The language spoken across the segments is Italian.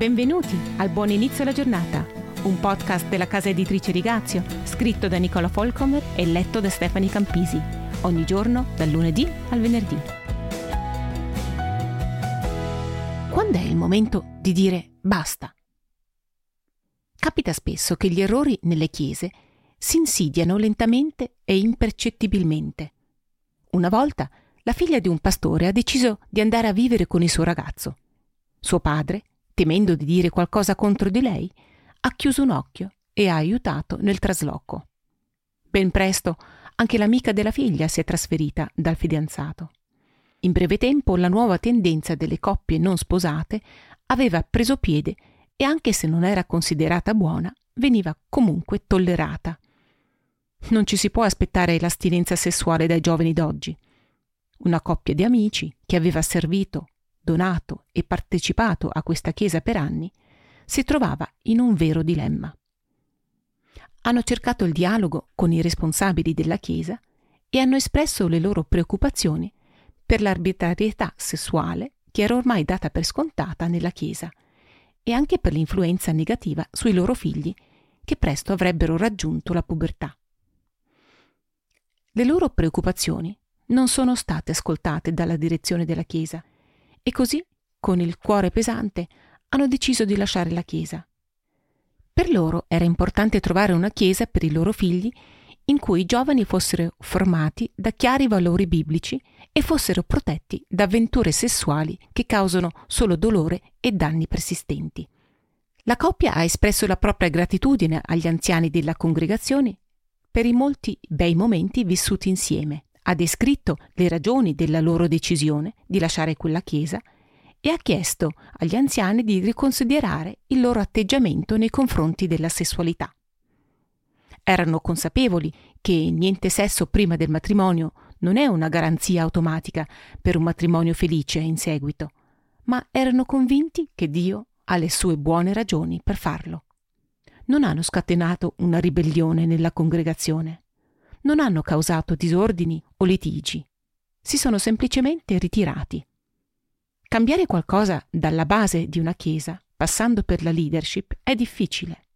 Benvenuti al Buon Inizio alla Giornata, un podcast della casa editrice Rigazio, scritto da Nicola Folcomer e letto da Stefani Campisi, ogni giorno dal lunedì al venerdì. Quando è il momento di dire basta? Capita spesso che gli errori nelle chiese si insidiano lentamente e impercettibilmente. Una volta la figlia di un pastore ha deciso di andare a vivere con il suo ragazzo. Suo padre temendo di dire qualcosa contro di lei, ha chiuso un occhio e ha aiutato nel trasloco. Ben presto anche l'amica della figlia si è trasferita dal fidanzato. In breve tempo la nuova tendenza delle coppie non sposate aveva preso piede e anche se non era considerata buona, veniva comunque tollerata. Non ci si può aspettare l'astinenza sessuale dai giovani d'oggi. Una coppia di amici che aveva servito donato e partecipato a questa chiesa per anni, si trovava in un vero dilemma. Hanno cercato il dialogo con i responsabili della chiesa e hanno espresso le loro preoccupazioni per l'arbitrarietà sessuale che era ormai data per scontata nella chiesa e anche per l'influenza negativa sui loro figli che presto avrebbero raggiunto la pubertà. Le loro preoccupazioni non sono state ascoltate dalla direzione della Chiesa e così, con il cuore pesante, hanno deciso di lasciare la chiesa. Per loro era importante trovare una chiesa per i loro figli in cui i giovani fossero formati da chiari valori biblici e fossero protetti da avventure sessuali che causano solo dolore e danni persistenti. La coppia ha espresso la propria gratitudine agli anziani della congregazione per i molti bei momenti vissuti insieme ha descritto le ragioni della loro decisione di lasciare quella chiesa e ha chiesto agli anziani di riconsiderare il loro atteggiamento nei confronti della sessualità. Erano consapevoli che niente sesso prima del matrimonio non è una garanzia automatica per un matrimonio felice in seguito, ma erano convinti che Dio ha le sue buone ragioni per farlo. Non hanno scatenato una ribellione nella congregazione non hanno causato disordini o litigi. Si sono semplicemente ritirati. Cambiare qualcosa dalla base di una chiesa, passando per la leadership, è difficile.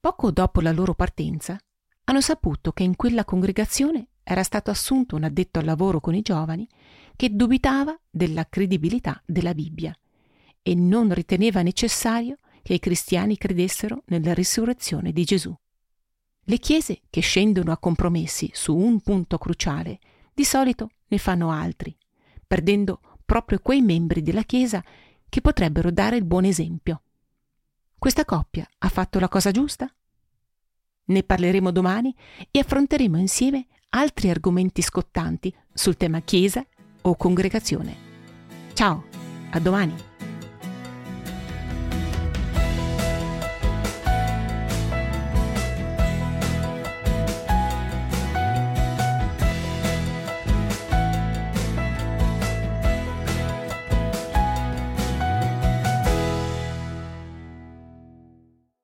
Poco dopo la loro partenza, hanno saputo che in quella congregazione era stato assunto un addetto al lavoro con i giovani che dubitava della credibilità della Bibbia e non riteneva necessario che i cristiani credessero nella risurrezione di Gesù. Le chiese che scendono a compromessi su un punto cruciale di solito ne fanno altri, perdendo proprio quei membri della Chiesa che potrebbero dare il buon esempio. Questa coppia ha fatto la cosa giusta? Ne parleremo domani e affronteremo insieme altri argomenti scottanti sul tema Chiesa o congregazione. Ciao, a domani!